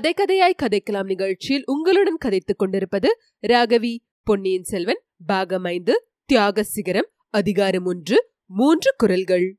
கதை கதையாய் கதைக்கலாம் நிகழ்ச்சியில் உங்களுடன் கதைத்துக் கொண்டிருப்பது ராகவி பொன்னியின் செல்வன் பாகம் ஐந்து தியாக சிகரம் அதிகாரம் ஒன்று மூன்று குரல்கள்.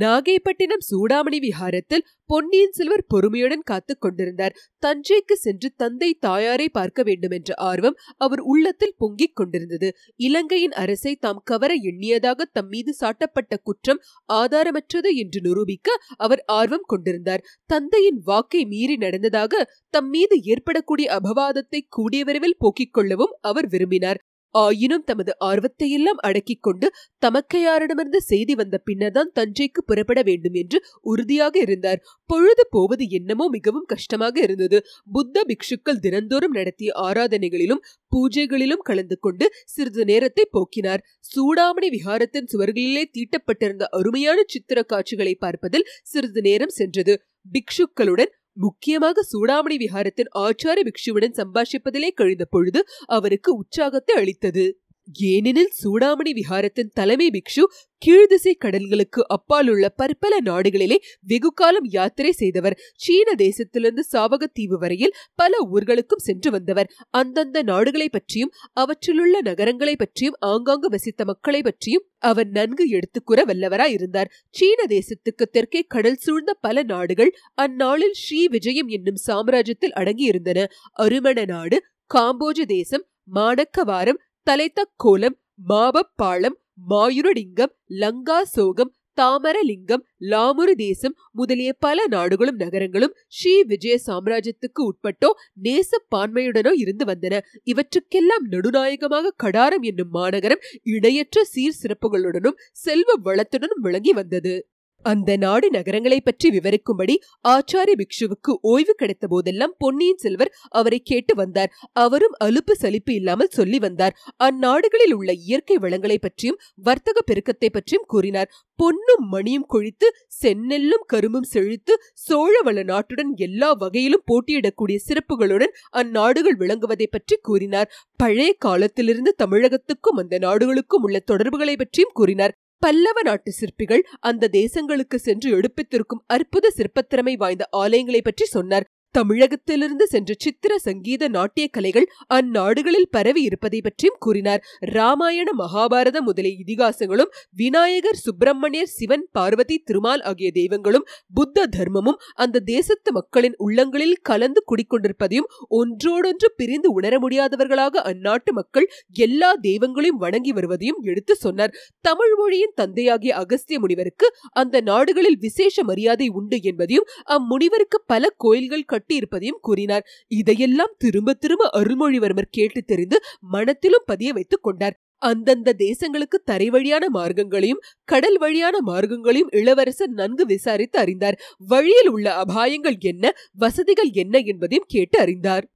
நாகைப்பட்டினம் சூடாமணி விஹாரத்தில் பொன்னியின் செல்வர் பொறுமையுடன் காத்துக் கொண்டிருந்தார். தஞ்சைக்கு சென்று தந்தை தாயாரை பார்க்க வேண்டும் என்ற ஆர்வம் அவர் உள்ளத்தில் பொங்கிக் கொண்டிருந்தது. இலங்கையின் அரசை தாம் கவர எண்ணியதாக தம் மீது சாட்டப்பட்ட குற்றம் ஆதாரமற்றது என்று நிரூபிக்க அவர் ஆர்வம் கொண்டிருந்தார். தந்தையின் வாக்கை மீறி நடந்ததாக தம் மீது ஏற்படக்கூடிய அபவாதத்தை கூடிய விரைவில் போக்கிக் கொள்ளவும் அவர் விரும்பினார். ஆயினும் தமது ஆர்வத்தையெல்லாம் அடக்கிக் கொண்டு தமக்கையாரிடமிருந்து செய்தி வந்த பின்னர்தான் தஞ்சைக்கு புறப்பட வேண்டும் என்று உறுதியாக இருந்தார். பொழுது போவது என்னமோ மிகவும் கஷ்டமாக இருந்தது. புத்த பிக்ஷுக்கள் தினந்தோறும் நடத்திய ஆராதனைகளிலும் பூஜைகளிலும் கலந்து கொண்டு சிறிது நேரத்தை போக்கினார். சூடாமணி விஹாரத்தின் சுவர்களிலே தீட்டப்பட்டிருந்த அருமையான சித்திர காட்சிகளை பார்ப்பதில் சிறிது நேரம் சென்றது. பிக்ஷுக்களுடன் முக்கியமாக சூடாமணி விஹாரத்தின் ஆச்சார பிக்ஷுவுடன் சம்பாஷிப்பதிலே கழிந்த பொழுது அவருக்கு உற்சாகத்தை அளித்தது. ஏனெனில் சூடாமணி விஹாரத்தின் தலைமை பிக்ஷு கீழ்திசை கடல்களுக்கு அப்பாலுள்ள பற்பல நாடுகளிலே வெகு காலம் யாத்திரை செய்தவர். சீன தேசத்திலிருந்து சாவகத்தீவு வரையில் பல ஊர்களுக்கும் சென்று வந்தவர். அந்தந்த நாடுகளை பற்றியும் அவற்றிலுள்ள நகரங்களை பற்றியும் ஆங்காங்கு வசித்த மக்களை பற்றியும் அவர் நன்கு எடுத்துக்கூற வல்லவராயிருந்தார். சீன தேசத்துக்கு தெற்கே கடல் சூழ்ந்த பல நாடுகள் அந்நாளில் ஸ்ரீ விஜயம் என்னும் சாம்ராஜ்யத்தில் அடங்கியிருந்தன. அருமண நாடு காம்போஜ தேசம் மாணக்கவாரம் தலைத்தக்கோலம் மாபப்பாளம் மாயுரடிங்கம் லங்கா சோகம் தாமரலிங்கம் லாமுரு தேசம் முதலிய பல நாடுகளும் நகரங்களும் ஸ்ரீ விஜய சாம்ராஜ்யத்துக்கு உட்பட்டோ நேசப்பான்மையுடனோ இருந்து வந்தன. இவற்றுக்கெல்லாம் நடுநாயகமாக கடாரம் என்னும் மாநகரம் இடையற்ற சீர் சிறப்புகளுடனும் செல்வ வளத்துடனும் விளங்கி வந்தது. அந்த நாடு நகரங்களை பற்றி விவரிக்கும்படி ஆச்சாரிய பிக்ஷுவுக்கு ஓய்வு கிடைத்த போதெல்லாம் பொன்னியின் செல்வர் அவரை கேட்டு வந்தார். அவரும் அலுப்பு சலிப்பு இல்லாமல் சொல்லி வந்தார். அந்நாடுகளில் உள்ள இயற்கை வளங்களை பற்றியும் வர்த்தக பெருக்கத்தை பற்றியும் கூறினார். பொன்னும் மணியும் கொழித்து செந்நெல்லும் கரும்பும் செழித்து சோழவள நாட்டுடன் எல்லா வகையிலும் போட்டியிடக்கூடிய சிறப்புகளுடன் அந்நாடுகள் விளங்குவதை பற்றி கூறினார். பழைய காலத்திலிருந்து தமிழகத்துக்கும் அந்த நாடுகளுக்கும் உள்ள தொடர்புகளை பற்றியும் கூறினார். பல்லவ நாட்டு சிற்பிகள் அந்த தேசங்களுக்கு சென்று எடுப்பித்திருக்கும் அற்புத சிற்பத்திறமை வாய்ந்த ஆலயங்களை பற்றி சொன்னார். தமிழகத்திலிருந்து சென்ற சித்திர சங்கீத நாட்டிய கலைகள் அந்நாடுகளில் பரவி இருப்பதை பற்றியும் கூறினார். ராமாயண மகாபாரத முதலிய இதிகாசங்களும் விநாயகர் சுப்பிரமணியர் சிவன் பார்வதி திருமால் ஆகிய தெய்வங்களும் புத்த தர்மமும் அந்த தேசத்து மக்களின் உள்ளங்களில் கலந்து குடிக்கொண்டிருப்பதையும் ஒன்றோடொன்று பிரிந்து உணர முடியாதவர்களாக அந்நாட்டு மக்கள் எல்லா தெய்வங்களையும் வணங்கி வருவதையும் எடுத்து சொன்னார். தமிழ் மொழியின் தந்தையாகிய அகஸ்திய முனிவருக்கு அந்த நாடுகளில் விசேஷ மரியாதை உண்டு என்பதையும் அம்முனிவருக்கு பல கோயில்கள் கட்டியிருப்பதையும் கூறினார். இதையெல்லாம் திரும்ப திரும்ப அருள்மொழிவர்மர் கேட்டு தெரிந்து மனத்திலும் பதிய வைத்துக் கொண்டார். அந்தந்த தேசங்களுக்கு தரை வழியான மார்க்கங்களையும் கடல் வழியான மார்க்கங்களையும் இளவரசர் நன்கு விசாரித்து அறிந்தார். வழியில் உள்ள அபாயங்கள் என்ன வசதிகள் என்ன என்பதையும் கேட்டு அறிந்தார்.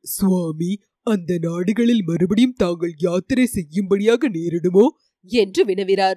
சுவாமி அந்த நாடுகளில் மறுபடியும் தாங்கள் யாத்திரை செய்யும்படியாக நேரிடுமோ? என்று வினவினார்.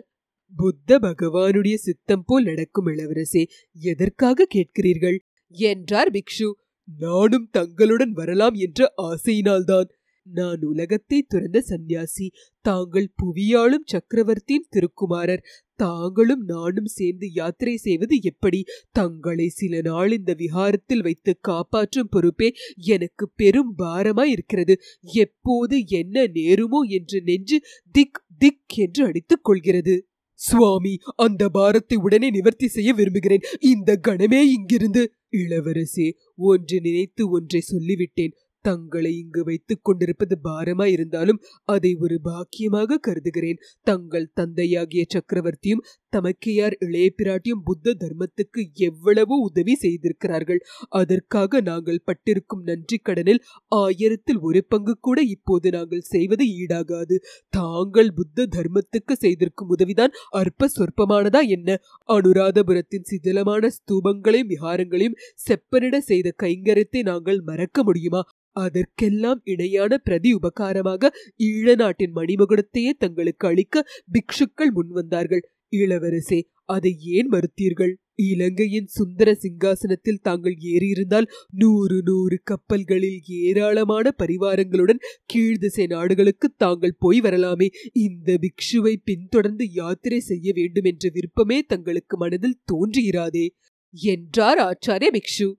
புத்த பகவானுடைய சித்தம் போல் நடக்கும் இளவரசே எதற்காக கேட்கிறீர்கள்? என்றார் பிக்ஷு. நானும் தங்களுடன் வரலாம் என்ற ஆசையினால்தான். நான் உலகத்தை துறந்த சந்நியாசி தாங்கள் புவியாளும் சக்கரவர்த்தியின் திருக்குமாரர் தாங்களும் நானும் சேர்ந்து யாத்திரை செய்வது எப்படி? தங்களை சில நாள் இந்த விஹாரத்தில் வைத்து காப்பாற்றும் பொறுப்பே எனக்கு பெரும் பாரமாய் இருக்கிறது எப்போது என்ன நேருமோ என்று நெஞ்சு திக் திக் என்று அடித்துக் கொள்கிறது. சுவாமி அந்த பாரத்தை உடனே நிவர்த்தி செய்ய விரும்புகிறேன். இந்த கணமே இங்கிருந்து இளவரசே ஒன்று நினைத்து ஒன்றை சொல்லிவிட்டேன். தங்களை இங்கு வைத்துக் கொண்டிருப்பது பாரமாய் இருந்தாலும் அதை ஒரு பாக்கியமாக கருதுகிறேன். தங்கள் தந்தையாகிய சக்கரவர்த்தியும் தமக்கையார் இளைய பிராட்டியும் புத்த தர்மத்துக்கு எவ்வளவோ உதவி செய்திருக்கிறார்கள்? அதற்காக நாங்கள் பட்டிருக்கும் நன்றி கடனில் ஆயிரத்தில் ஒரு பங்கு கூட இப்போது நாங்கள் செய்வது ஈடாகாது. தாங்கள் புத்த தர்மத்துக்கு செய்திருக்கும் உதவிதான் அற்ப சொற்பமானதா என்ன? அனுராதபுரத்தின் சிதிலமான ஸ்தூபங்களையும் விஹாரங்களையும் செப்பனிட செய்த கைங்கரத்தை நாங்கள் மறக்க முடியுமா? அதற்கெல்லாம் இணையான பிரதி உபகாரமாக ஈழ நாட்டின் மணிமகுடத்தையே தங்களுக்கு அளிக்க பிக்ஷுக்கள் முன்வந்தார்கள். இளவரசே அதை ஏன் மறுத்தீர்கள்? இலங்கையின் சுந்தர சிங்காசனத்தில் தாங்கள் ஏறியிருந்தால் நூறு நூறு கப்பல்களில் ஏராளமான பரிவாரங்களுடன் கீழ்திசை நாடுகளுக்கு தாங்கள் போய் வரலாமே. இந்த பிக்ஷுவை பின்தொடர்ந்து யாத்திரை செய்ய வேண்டும் என்ற விருப்பமே தங்களுக்கு மனதில் தோன்றியிராதே. என்றார் ஆச்சாரிய பிக்ஷு.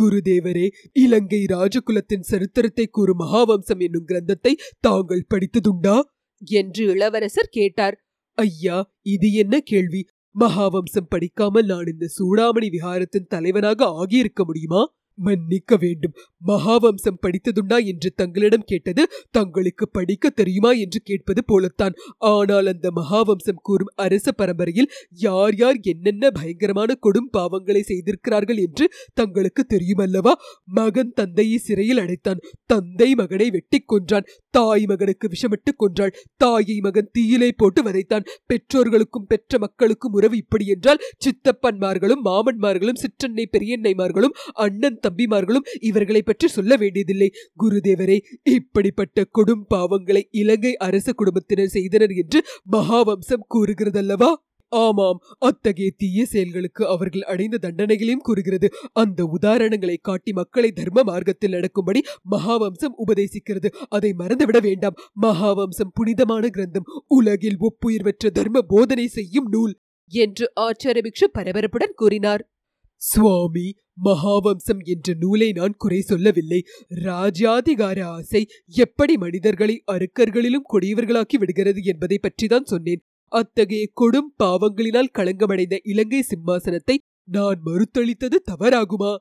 குருதேவரே இலங்கை ராஜகுலத்தின் சரித்திரத்தை கூறும் மகாவம்சம் என்னும் கிரந்தத்தை தாங்கள் படித்ததுண்டா? என்று இளவரசர் கேட்டார். ஐயா இது என்ன கேள்வி? மகாவம்சம் படிக்காமல் நான் இந்த சூடாமணி விஹாரத்தின் தலைவனாக ஆகியிருக்க முடியுமா? மன்னிக்க வேண்டும். மகாவம்சம் படித்ததுண்டா என்று தங்களிடம் கேட்டது தங்களுக்கு படிக்க தெரியுமா என்று கேட்பது போலத்தான். ஆனால் அந்த மகாவம்சம் கூறும் அரச பரம்பரையில் யார் யார் என்னென்ன பயங்கரமான கொடும் பாவங்களை செய்திருக்கிறார்கள் என்று தங்களுக்கு தெரியுமல்லவா? மகன் தந்தையை சிறையில் அடைத்தான். தந்தை மகனை வெட்டிக் கொன்றான். தாய் மகனுக்கு விஷமிட்டு கொன்றாள். தாயை மகன் தீயிலை போட்டு வதைத்தான். பெற்றோர்களுக்கும் பெற்ற மக்களுக்கும் உறவு இப்படி என்றால் சித்தப்பன்மார்களும் மாமன்மார்களும் சிற்றன்னை பெரியன்னைமார்களும் அண்ணன் தம்பிமார்களும் இவர்களை பற்றி சொல்ல வேண்டியதில்லை. குருதேவரே இப்படிப்பட்ட கொடும் பாவங்களை இலங்கை அரச குடும்பத்தினர் செய்தனர் என்று மகாவம்சம் கூறுகிறதல்லவா? ஆமாம் அத்தகைய தீய செயல்களுக்கு அவர்கள் அடைந்த தண்டனைகளையும் கூறுகிறது. அந்த உதாரணங்களை காட்டி மக்களை தர்ம மார்க்கத்தில் நடக்கும்படி மகாவம்சம் உபதேசிக்கிறது. அதை மறந்துவிட வேண்டாம். மகாவம்சம் புனிதமான கிரந்தம். உலகில் ஒப்புயிர்வற்ற தர்ம போதனை செய்யும் நூல் என்று ஆச்சார பரபரப்புடன் கூறினார். சுவாமி மகாவம்சம் என்ற நூலை நான் குறை சொல்லவில்லை. ராஜாதிகார ஆசை எப்படி மனிதர்களை அருக்கர்களிலும் கொடியவர்களாக்கி விடுகிறது என்பதை பற்றிதான் சொன்னேன். அத்தகைய கொடும் பாவங்களினால் களங்கமடைந்த இலங்கை சிம்மாசனத்தை நான் மறுத்தளித்தது தவறாகுமா?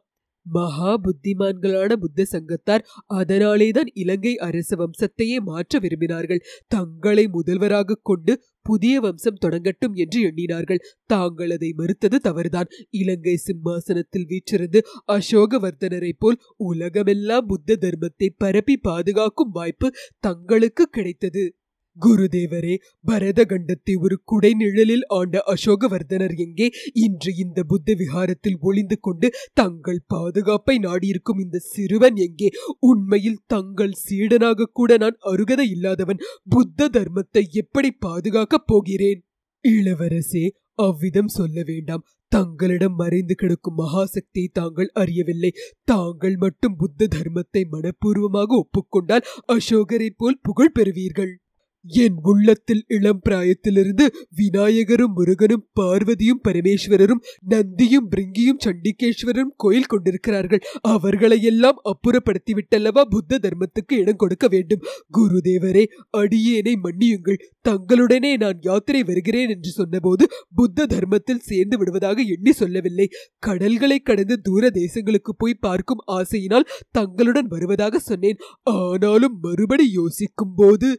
மகா புத்திமான்களான புத்த சங்கத்தார் அதனாலேதான் இலங்கை அரச வம்சத்தையே மாற்ற விரும்பினார்கள். தங்களை முதல்வராக கொண்டு புதிய வம்சம் தொடங்கட்டும் என்று எண்ணினார்கள். தாங்கள் அதை மறுத்தது தவறுதான். இலங்கை சிம்மாசனத்தில் வீற்றிருந்து அசோகவர்தனரை போல் உலகமெல்லாம் புத்த தர்மத்தை பரப்பி பாதுகாக்கும் வாய்ப்பு தங்களுக்கு கிடைத்தது. குருதேவரே பரதகண்டத்தை ஒரு குடை நிழலில் ஆண்ட அசோகவர்தனர் எங்கே? இன்று இந்த புத்த விகாரத்தில் ஒளிந்து கொண்டு தங்கள் பாதுகாப்பை நாடியிருக்கும் இந்த சிறுவன் எங்கே? உண்மையில் தங்கள் சீடனாக கூட நான் அருகதை இல்லாதவன் புத்த தர்மத்தை எப்படி பாதுகாக்கப் போகிறேன்? இளவரசே அவ்விதம் சொல்ல வேண்டாம். தங்களிடம் மறைந்து கிடக்கும் மகாசக்தியை தாங்கள் அறியவில்லை. தாங்கள் மட்டும் புத்த தர்மத்தை மனப்பூர்வமாக ஒப்புக்கொண்டால் அசோகரை போல் புகழ் பெறுவீர்கள். என் உள்ளத்தில் இளம் பிராயத்திலிருந்து விநாயகரும் முருகனும் பார்வதியும் பரமேஸ்வரரும் நந்தியும் பிரிங்கியும் சண்டிகேஸ்வரரும் கோயில் கொண்டிருக்கிறார்கள். அவர்களையெல்லாம் அப்புறப்படுத்திவிட்டல்லவா புத்த தர்மத்துக்கு இடம் கொடுக்க வேண்டும். குருதேவரே அடியேனை மன்னியுங்கள். தங்களுடனே நான் யாத்திரை வருகிறேன் என்று சொன்னபோது புத்த தர்மத்தில் சேர்ந்து விடுவதாக எண்ணி சொல்லவில்லை. கடல்களை கடந்து தூர தேசங்களுக்கு போய் பார்க்கும் ஆசையினால் தங்களுடன் வருவதாக சொன்னேன். ஆனாலும் மறுபடி யோசிக்கும் போது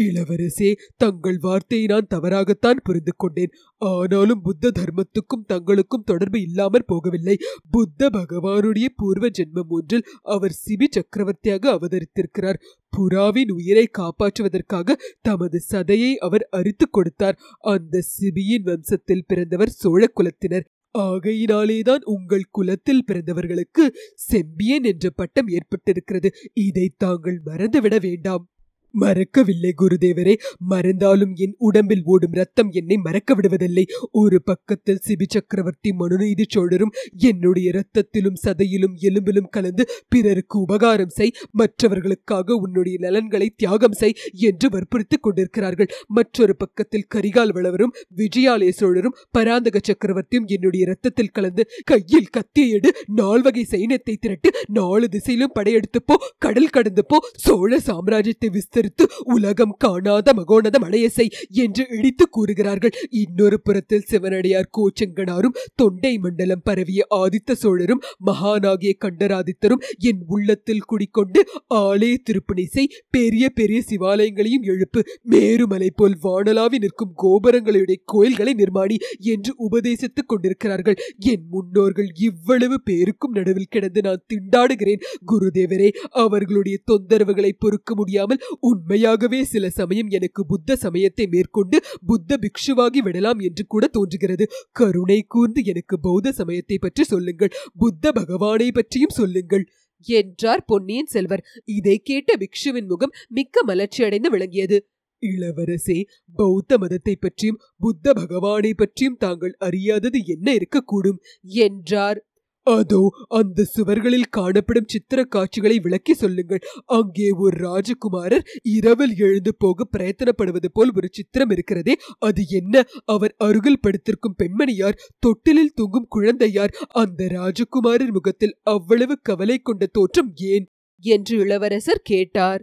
இளவரசே தங்கள் வார்த்தையை நான் தவறாகத்தான் புரிந்து கொண்டேன் ஆனாலும் புத்த தர்மத்துக்கும் தங்களுக்கும் தொடர்பு இல்லாமல் போகவில்லை. புத்த பகவானுடைய பூர்வ ஜென்மம் ஒன்றில் அவர் சிபி சக்கரவர்த்தியாக அவதரித்திருக்கிறார். புறாவின் உயிரை காப்பாற்றுவதற்காக தமது சதையை அவர் அரித்துக் கொடுத்தார். அந்த சிபியின் வம்சத்தில் பிறந்தவர் சோழ குலத்தினர். ஆகையினாலேதான் உங்கள் குலத்தில் பிறந்தவர்களுக்கு செம்பியன் என்ற பட்டம் ஏற்பட்டிருக்கிறது. இதை தாங்கள் மறந்துவிட வேண்டாம். மறக்கவில்லை குருதேவரே. மறந்தாலும் என் உடம்பில் ஓடும் ரத்தம் என்னை மறக்க விடுவதில்லை ஒரு பக்கத்தில் சிபி சக்கரவர்த்தி மனுநீதி சோழரும் என்னுடைய ரத்தத்திலும் சதையிலும் எலும்பிலும் கலந்து பிறருக்கு உபகாரம் செய் மற்றவர்களுக்காக உன்னுடைய நலன்களை தியாகம் செய் என்று வற்புறுத்திக் கொண்டிருக்கிறார்கள். மற்றொரு பக்கத்தில் கரிகால் வளவரும் விஜயாலய சோழரும் பராந்தக சக்கரவர்த்தியும் என்னுடைய ரத்தத்தில் கலந்து கையில் கத்தியெடு நால்வகை சைன்யத்தை திரட்டு நாலு திசையிலும் படையெடுத்து போ கடல் கடந்து போ சோழ சாம்ராஜ்யத்தை விஸ்தரி விஸ்தரித்து உலகம் காணாத மகோனத மலையசை என்று இடித்து கூறுகிறார்கள். இன்னொரு புறத்தில் சிவனடியார் கோச்சங்கனாரும் தொண்டை மண்டலம் பரவிய ஆதித்த சோழரும் மகானாகிய கண்டராதித்தரும் என் உள்ளத்தில் குடிக்கொண்டு ஆலய திருப்பணிசை பெரிய பெரிய சிவாலயங்களையும் எழுப்பு மேருமலை போல் வானலாவி நிற்கும் கோபுரங்களுடைய கோயில்களை நிர்மாணி என்று உபதேசித்துக் கொண்டிருக்கிறார்கள். என் முன்னோர்கள் இவ்வளவு பேருக்கும் நடுவில் கிடந்து நான் திண்டாடுகிறேன். குருதேவரே அவர்களுடைய தொந்தரவுகளை பொறுக்க முடியாமல் உண்மையாகவே சில சமயம் எனக்கு புத்த சமயத்தை மேற்கொண்டு புத்த பிக்ஷுவாகி விடலாம் என்று கூட தோன்றுகிறது. கருணை கூர்ந்து எனக்கு பௌத்த சமயத்தை பற்றி சொல்லுங்கள். புத்த பகவானை பற்றியும் சொல்லுங்கள். என்றார் பொன்னியின் செல்வர். இதை கேட்ட பிக்ஷுவின் முகம் மிக்க மலர்ச்சியடைந்து விளங்கியது. இளவரசே பௌத்த மதத்தை பற்றியும் புத்த பகவானை பற்றியும் தாங்கள் அறியாதது என்ன இருக்கக்கூடும்? என்றார் அதோ அந்த சுவர்களில் காணப்படும் சித்திர காட்சிகளை விளக்கி சொல்லுங்கள். அங்கே ஒரு ராஜகுமாரர் இரவில் எழுந்து போக பிரயத்தனப்படுவது போல் ஒரு சித்திரம் இருக்கிறதே அது என்ன? அவர் அருகில் படுத்திருக்கும் பெண்மணியார் தொட்டிலில் தூங்கும் குழந்தையார் அந்த ராஜகுமாரர் முகத்தில் அவ்வளவு கவலை கொண்ட தோற்றம் ஏன்? என்று இளவரசர் கேட்டார்.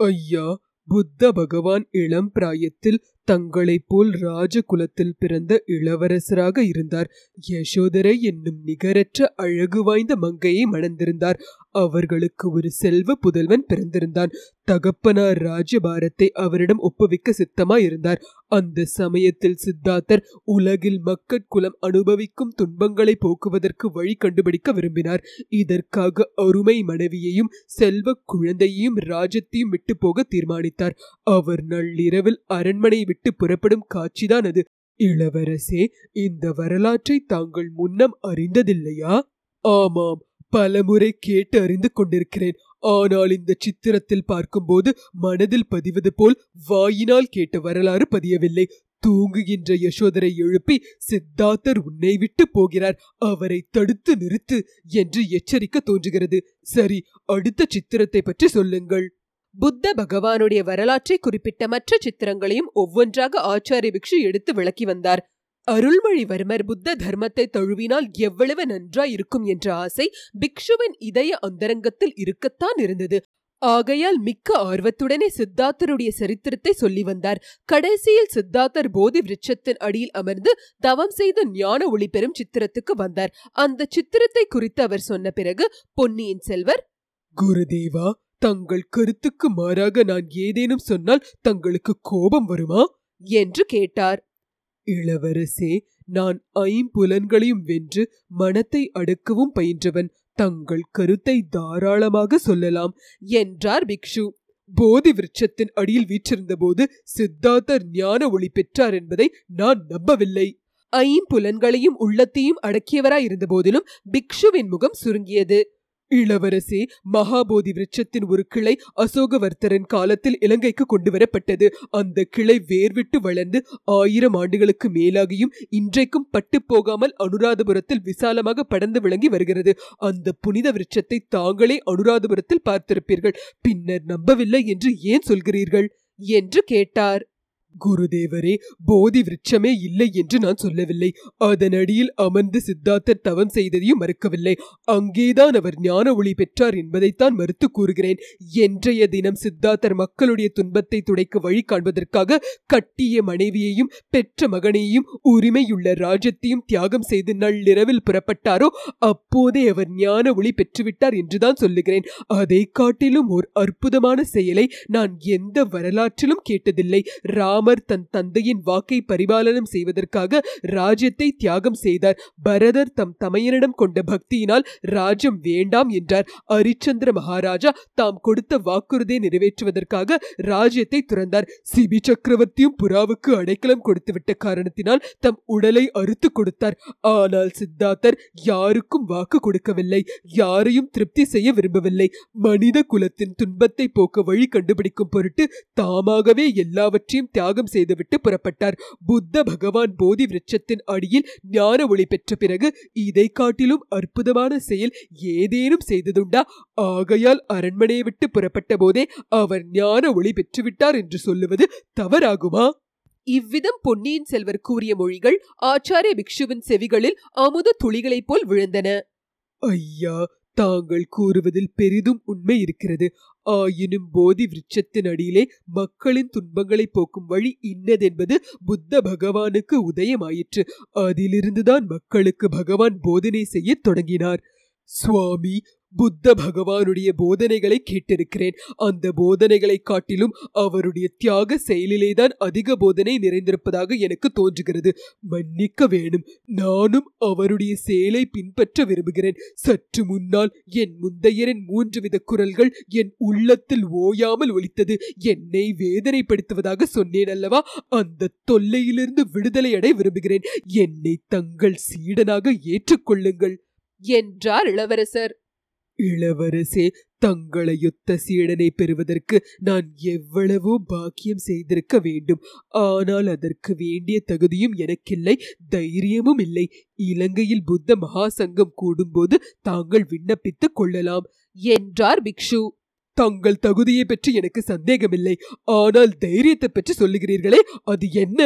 ஐயா புத்த பகவான் இளம் பிராயத்தில் தங்களைப் போல் ராஜகுலத்தில் பிறந்த இளவரசராக இருந்தார். யசோதரை என்னும் நிகரற்ற அழகு வாய்ந்த மங்கையை மணந்திருந்தார். அவர்களுக்கு ஒரு செல்வ புதல்வன் பிறந்திருந்தான். தகப்பனார் ராஜபாரத்தை அவரிடம் ஒப்புவிக்க சித்தமாயிருந்தார். அந்த சமயத்தில் சித்தார்த்தர் உலகில் மக்கட்குலம் அனுபவிக்கும் துன்பங்களை போக்குவதற்கு வழி கண்டுபிடிக்க விரும்பினார். இதற்காக அருமை மனைவியையும் செல்வ குழந்தையையும் ராஜத்தையும் விட்டு போக தீர்மானித்தார். அவர் நள்ளிரவில் அரண்மனை விட்டு புறப்படும் காட்சிதான் அது. இளவரசே இந்த வரலாற்றை தாங்கள் முன்னம் அறிந்ததில்லையா? ஆமாம் பலமுறை கேட்டு அறிந்து கொண்டிருக்கிறேன். ஆனால் இந்த சித்திரத்தில் பார்க்கும்போது மனதில் பதிவது போல் வாயினால் கேட்ட வரலாறு பதியவில்லை. தூங்குகின்ற யசோதரை எழுப்பி சித்தார்த்தர் உன்னை விட்டு போகிறார். அவரை தடுத்து நிறுத்து என்று எச்சரிக்க தோன்றுகிறது. சரி அடுத்த சித்திரத்தை பற்றி சொல்லுங்கள். புத்த பகவானுடைய வரலாற்றை குறிப்பிட்ட மற்ற சித்திரங்களையும் ஒவ்வொன்றாக ஆச்சாரிய பிக்ஷு எடுத்து விளக்கி வந்தார். அருள்மொழிவர்மர் புத்த தர்மத்தை தழுவினால் எவ்வளவு நன்றாய் இருக்கும் என்ற ஆசை பிக்ஷுவின் இதய அந்தரங்கத்தில் இருக்கத்தான் இருந்தது. ஆகையால் மிக்க ஆர்வத்துடனே சித்தார்த்தருடைய சரித்திரத்தை சொல்லி வந்தார். கடைசியில் சித்தார்த்தர் போதி விருட்சத்தின் அடியில் அமர்ந்து தவம் செய்து ஞான ஒளி பெறும் சித்திரத்துக்கு வந்தார். அந்த சித்திரத்தை குறித்து அவர் சொன்ன பிறகு பொன்னியின் செல்வர் குருதேவா தங்கள் கருத்துக்கு மாறாக நான் ஏதேனும் சொன்னால் தங்களுக்கு கோபம் வருமா? என்று கேட்டார். இளவரசே நான் ஐம்புலன்களையும் வென்று மனத்தை அடக்கவும் பயின்றவன் தங்கள் கருத்தை தாராளமாக சொல்லலாம் என்றார் பிக்ஷு. போதி விருட்சத்தின் அடியில் வீற்றிருந்தபோது சித்தார்த்தர் ஞான ஒளி பெற்றார் என்பதை நான் நம்பவில்லை. ஐம்புலன்களையும் உள்ளத்தையும் அடக்கியவராயிருந்த போதிலும் பிக்ஷுவின் முகம் சுருங்கியது. இளவரசே மகாபோதி விருட்சத்தின் ஒரு கிளை அசோகவர்த்தரின் காலத்தில் இலங்கைக்கு கொண்டு வரப்பட்டது அந்த கிளை வேர்விட்டு வளர்ந்து ஆயிரம் ஆண்டுகளுக்கு மேலாகியும் இன்றைக்கும் பட்டு போகாமல் அனுராதபுரத்தில் விசாலமாக படர்ந்து விளங்கி வருகிறது. அந்த புனித விருட்சத்தை தாங்களே அனுராதபுரத்தில் பார்த்திருப்பீர்கள். பின்னர் நம்பவில்லை என்று ஏன் சொல்கிறீர்கள்? என்று கேட்டார். குருதேவரே போதி விருட்சமே இல்லை என்று நான் சொல்லவில்லை. அதனடியில் அமர்ந்து சித்தார்த்தர் தவம் செய்ததையும் மறுக்கவில்லை. அங்கேதான் அவர் ஞான ஒளி பெற்றார் என்பதைத்தான் மறுத்து கூறுகிறேன். என்றைய தினம் சித்தார்த்தர் மக்களுடைய துன்பத்தை துடைக்க வழி காண்பதற்காக கட்டிய மனைவியையும் பெற்ற மகனையும் உரிமையுள்ள ராஜ்யத்தையும் தியாகம் செய்து நள்ளிரவில் புறப்பட்டாரோ அப்போதே அவர் ஞான ஒளி பெற்றுவிட்டார் என்றுதான் சொல்லுகிறேன். அதை காட்டிலும் ஒரு அற்புதமான செயலை நான் எந்த வரலாற்றிலும் கேட்டதில்லை. ராமர் தன் தந்தையின் வாக்கை பரிபாலனம் செய்வதற்காக ராஜ்யத்தை தியாகம் செய்தார். பரதர் தம் தமையனிடம் கொண்ட பக்தியினால் ராஜ்யம் வேண்டாம் என்றார். அரிச்சந்திர மகாராஜா தாம் கொடுத்த வாக்குறுதியை நிறைவேற்றுவதற்காக ராஜ்யத்தை துறந்தார். சிபி சக்கரவர்த்தியும் புறாவுக்கு அடைக்கலம் கொடுத்துவிட்ட காரணத்தினால் தம் உடலை அறுத்து கொடுத்தார். ஆனால் சித்தார்த்தர் யாருக்கும் வாக்கு கொடுக்கவில்லை. யாரையும் திருப்தி செய்ய விரும்பவில்லை. மனித குலத்தின் துன்பத்தை போக்க வழி கண்டுபிடிக்கும் பொருட்டு தாமாகவே எல்லாவற்றையும் தியாகம் செய்துவிட்டு புறப்பட்டார். புத்த பகவான் போதி விருட்சத்தின் அடியில் ஞான ஒளி பெற்ற பிறகு இதை காட்டிலும் அற்புதமான செயல் ஏதேனும் செய்ததுண்டா? ஆகையால் அரண்மனையை விட்டு புறப்பட்ட போதே அவர் ஞான ஒளி பெற்றுவிட்டார் என்று சொல்லுவது தவறாகுமா? இவ்விதம் பொன்னியின் செல்வர் கூறிய மொழிகள் ஆச்சாரிய பிக்ஷுவின் செவிகளில் அமுத துளிகளைப் போல் விழுந்தன. ஐயா தாங்கள் கூறுவதில் பெரிதும் உண்மை இருக்கிறது. ஆயினும் போதி விருட்சத்தின் அடியிலே மக்களின் துன்பங்களை போக்கும் வழி இன்னதென்பது புத்த பகவானுக்கு உதயமாயிற்று. அதிலிருந்துதான் மக்களுக்கு பகவான் போதனை செய்யத் தொடங்கினார். சுவாமி புத்த பகவானுடைய போதனைகளை கேட்டிருக்கிறேன். அந்த போதனைகளை காட்டிலும் அவருடைய தியாக செயலிலேதான் அதிக போதனை நிறைந்திருப்பதாக எனக்கு தோன்றுகிறது. மன்னிக்க வேணும். நானும் அவருடைய செயலை பின்பற்ற விரும்புகிறேன். சற்று முன்னால் என் முந்தையரின் மூன்று வித குரல்கள் என் உள்ளத்தில் ஓயாமல் ஒலித்தது. என்னை வேதனைப்படுத்துவதாக சொன்னேன் அல்லவா? அந்த தொல்லையிலிருந்து விடுதலை அடைய விரும்புகிறேன். என்னை தங்கள் சீடனாக ஏற்றுக்கொள்ளுங்கள். என்றார் இளவரசர். இளவரசே தங்களையொத்த சீடனை பெறுவதற்கு நான் எவ்வளவோ பாக்கியம் செய்திருக்க வேண்டும். ஆனால் அதற்கு வேண்டிய தகுதியும் எனக்கில்லை தைரியமும் இல்லை. இலங்கையில் புத்த மகாசங்கம் கூடும்போது தாங்கள் விண்ணப்பித்துக் கொள்ளலாம். என்றார் பிக்ஷு. தங்கள் தகுதியை பற்றி எனக்கு சந்தேகமில்லை. ஆனால் தைரியத்தை பற்றி சொல்லுகிறீர்களே அது என்ன?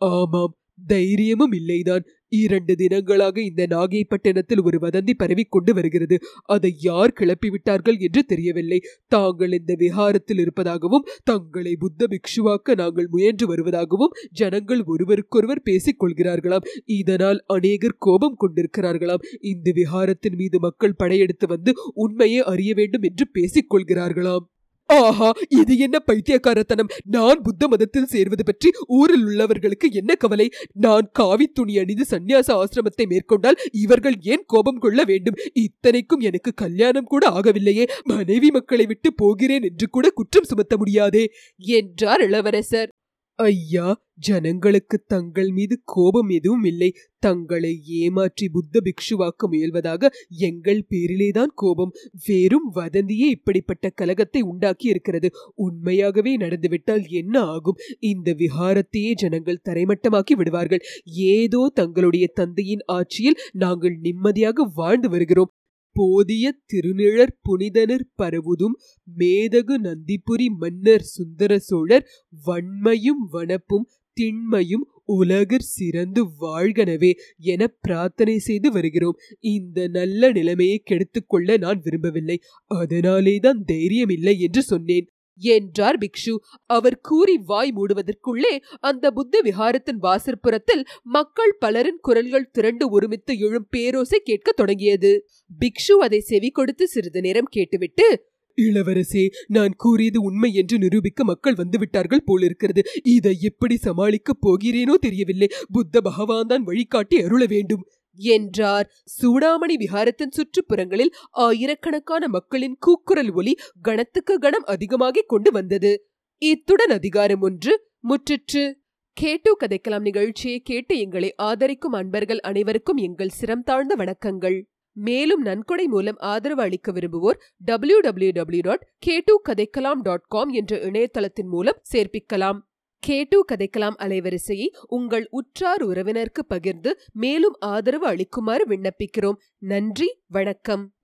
ஆமாம் தைரியமும் இல்லைதான். இரண்டு தினங்களாக இந்த நாகைப்பட்டினத்தில் ஒரு வதந்தி பரவிக் கொண்டு வருகிறது. அதை யார் கிளப்பிவிட்டார்கள் என்று தெரியவில்லை. தாங்கள் இந்த விஹாரத்தில் இருப்பதாகவும் தங்களை புத்த பிக்ஷுவாக்க நாங்கள் முயன்று வருவதாகவும் ஜனங்கள் ஒருவருக்கொருவர் பேசிக் கொள்கிறார்களாம். இதனால் அநேகர் கோபம் கொண்டிருக்கிறார்களாம். இந்த விஹாரத்தின் மீது மக்கள் படையெடுத்து வந்து உண்மையை அறிய வேண்டும் என்று பேசிக் கொள்கிறார்களாம். ஆஹா இது என்ன பைத்தியக்காரத்தனம்? நான் புத்த மதத்தில் சேர்வது பற்றி ஊரில் உள்ளவர்களுக்கு என்ன கவலை? நான் காவி துணி அணிந்து சந்நியாச ஆசிரமத்தை மேற்கொண்டால் இவர்கள் ஏன் கோபம் கொள்ள வேண்டும்? இத்தனைக்கும் எனக்கு கல்யாணம் கூட ஆகவில்லையே. மனைவி மக்களை விட்டு போகிறேன் என்று கூட குற்றம் சுமத்த முடியாதே. என்றார் இளவரசர். ஐயா ஜனங்களுக்கு தங்கள் மீது கோபம் எதுவும் இல்லை. தங்களை ஏமாற்றி புத்த பிக்ஷுவாக்க முயல்வதாக எங்கள் பேரிலேதான் கோபம். வெறும் வதந்தியே இப்படிப்பட்ட கலகத்தை உண்டாக்கி இருக்கிறது உண்மையாகவே நடந்துவிட்டால் என்ன ஆகும்? இந்த விஹாரத்தையே ஜனங்கள் தரைமட்டமாக்கி விடுவார்கள். ஏதோ தங்களுடைய தந்தையின் ஆட்சியில் நாங்கள் நிம்மதியாக வாழ்ந்து வருகிறோம். போதிய திருநிழற் புனிதனர் பரவுதும் மேதகு நந்திபுரி மன்னர் சுந்தர சோழர் வன்மையும் வனப்பும் திண்மையும் உலகர் சிறந்து வாழ்கனவே என பிரார்த்தனை செய்து வருகிறோம். இந்த நல்ல நிலைமையை கெடுத்துக்கொள்ள நான் விரும்பவில்லை. அதனாலேதான் தைரியம் இல்லை என்று சொன்னேன். என்றார் பிக்ஷு. அவர் கூறி வாய் மூடுவதற்குள்ளே அந்த புத்த விஹாரத்தின் வாசற்புறத்தில் மக்கள் பலரின் குரல்கள் திரண்டு ஒருமித்து எழும் பேரோசை கேட்கத் தொடங்கியது. பிக்ஷு அதை செவி கொடுத்து சிறிது நேரம் கேட்டுவிட்டு இளவரசே நான் கூறியது உண்மை என்று நிரூபிக்க மக்கள் வந்துவிட்டார்கள் போலிருக்கிறது. இதை எப்படி சமாளிக்கப் போகிறேனோ தெரியவில்லை. புத்த பகவான் தான் வழிகாட்டி அருள வேண்டும். என்றார். சூடாமணி விஹாரத்தின் சுற்றுப்புறங்களில் ஆயிரக்கணக்கான மக்களின் கூக்குரல் ஒலி கணத்துக்கு கணம் அதிகமாகிக் கொண்டு வந்தது. இத்துடன் அதிகாரம் ஒன்று முற்றிற்று. கேட்டு கதைக்கலாம் நிகழ்ச்சியை கேட்டு எங்களை ஆதரிக்கும் அன்பர்கள் அனைவருக்கும் எங்கள் சிரம் தாழ்ந்த வணக்கங்கள். மேலும் நன்கொடை மூலம் ஆதரவு அளிக்க விரும்புவோர் டபிள்யூ டபிள்யூ டபிள்யூ டாட் டூ கதைக்கலாம் டாட் காம் என்ற இணையதளத்தின் மூலம் சேர்ப்பிக்கலாம். கேட்டு கதைக்கலாம் அலைவரிசையை உங்கள் உற்றார் உறவினருக்கு பகிர்ந்து மேலும் ஆதரவு அளிக்குமாறு விண்ணப்பிக்கிறோம். நன்றி வணக்கம்.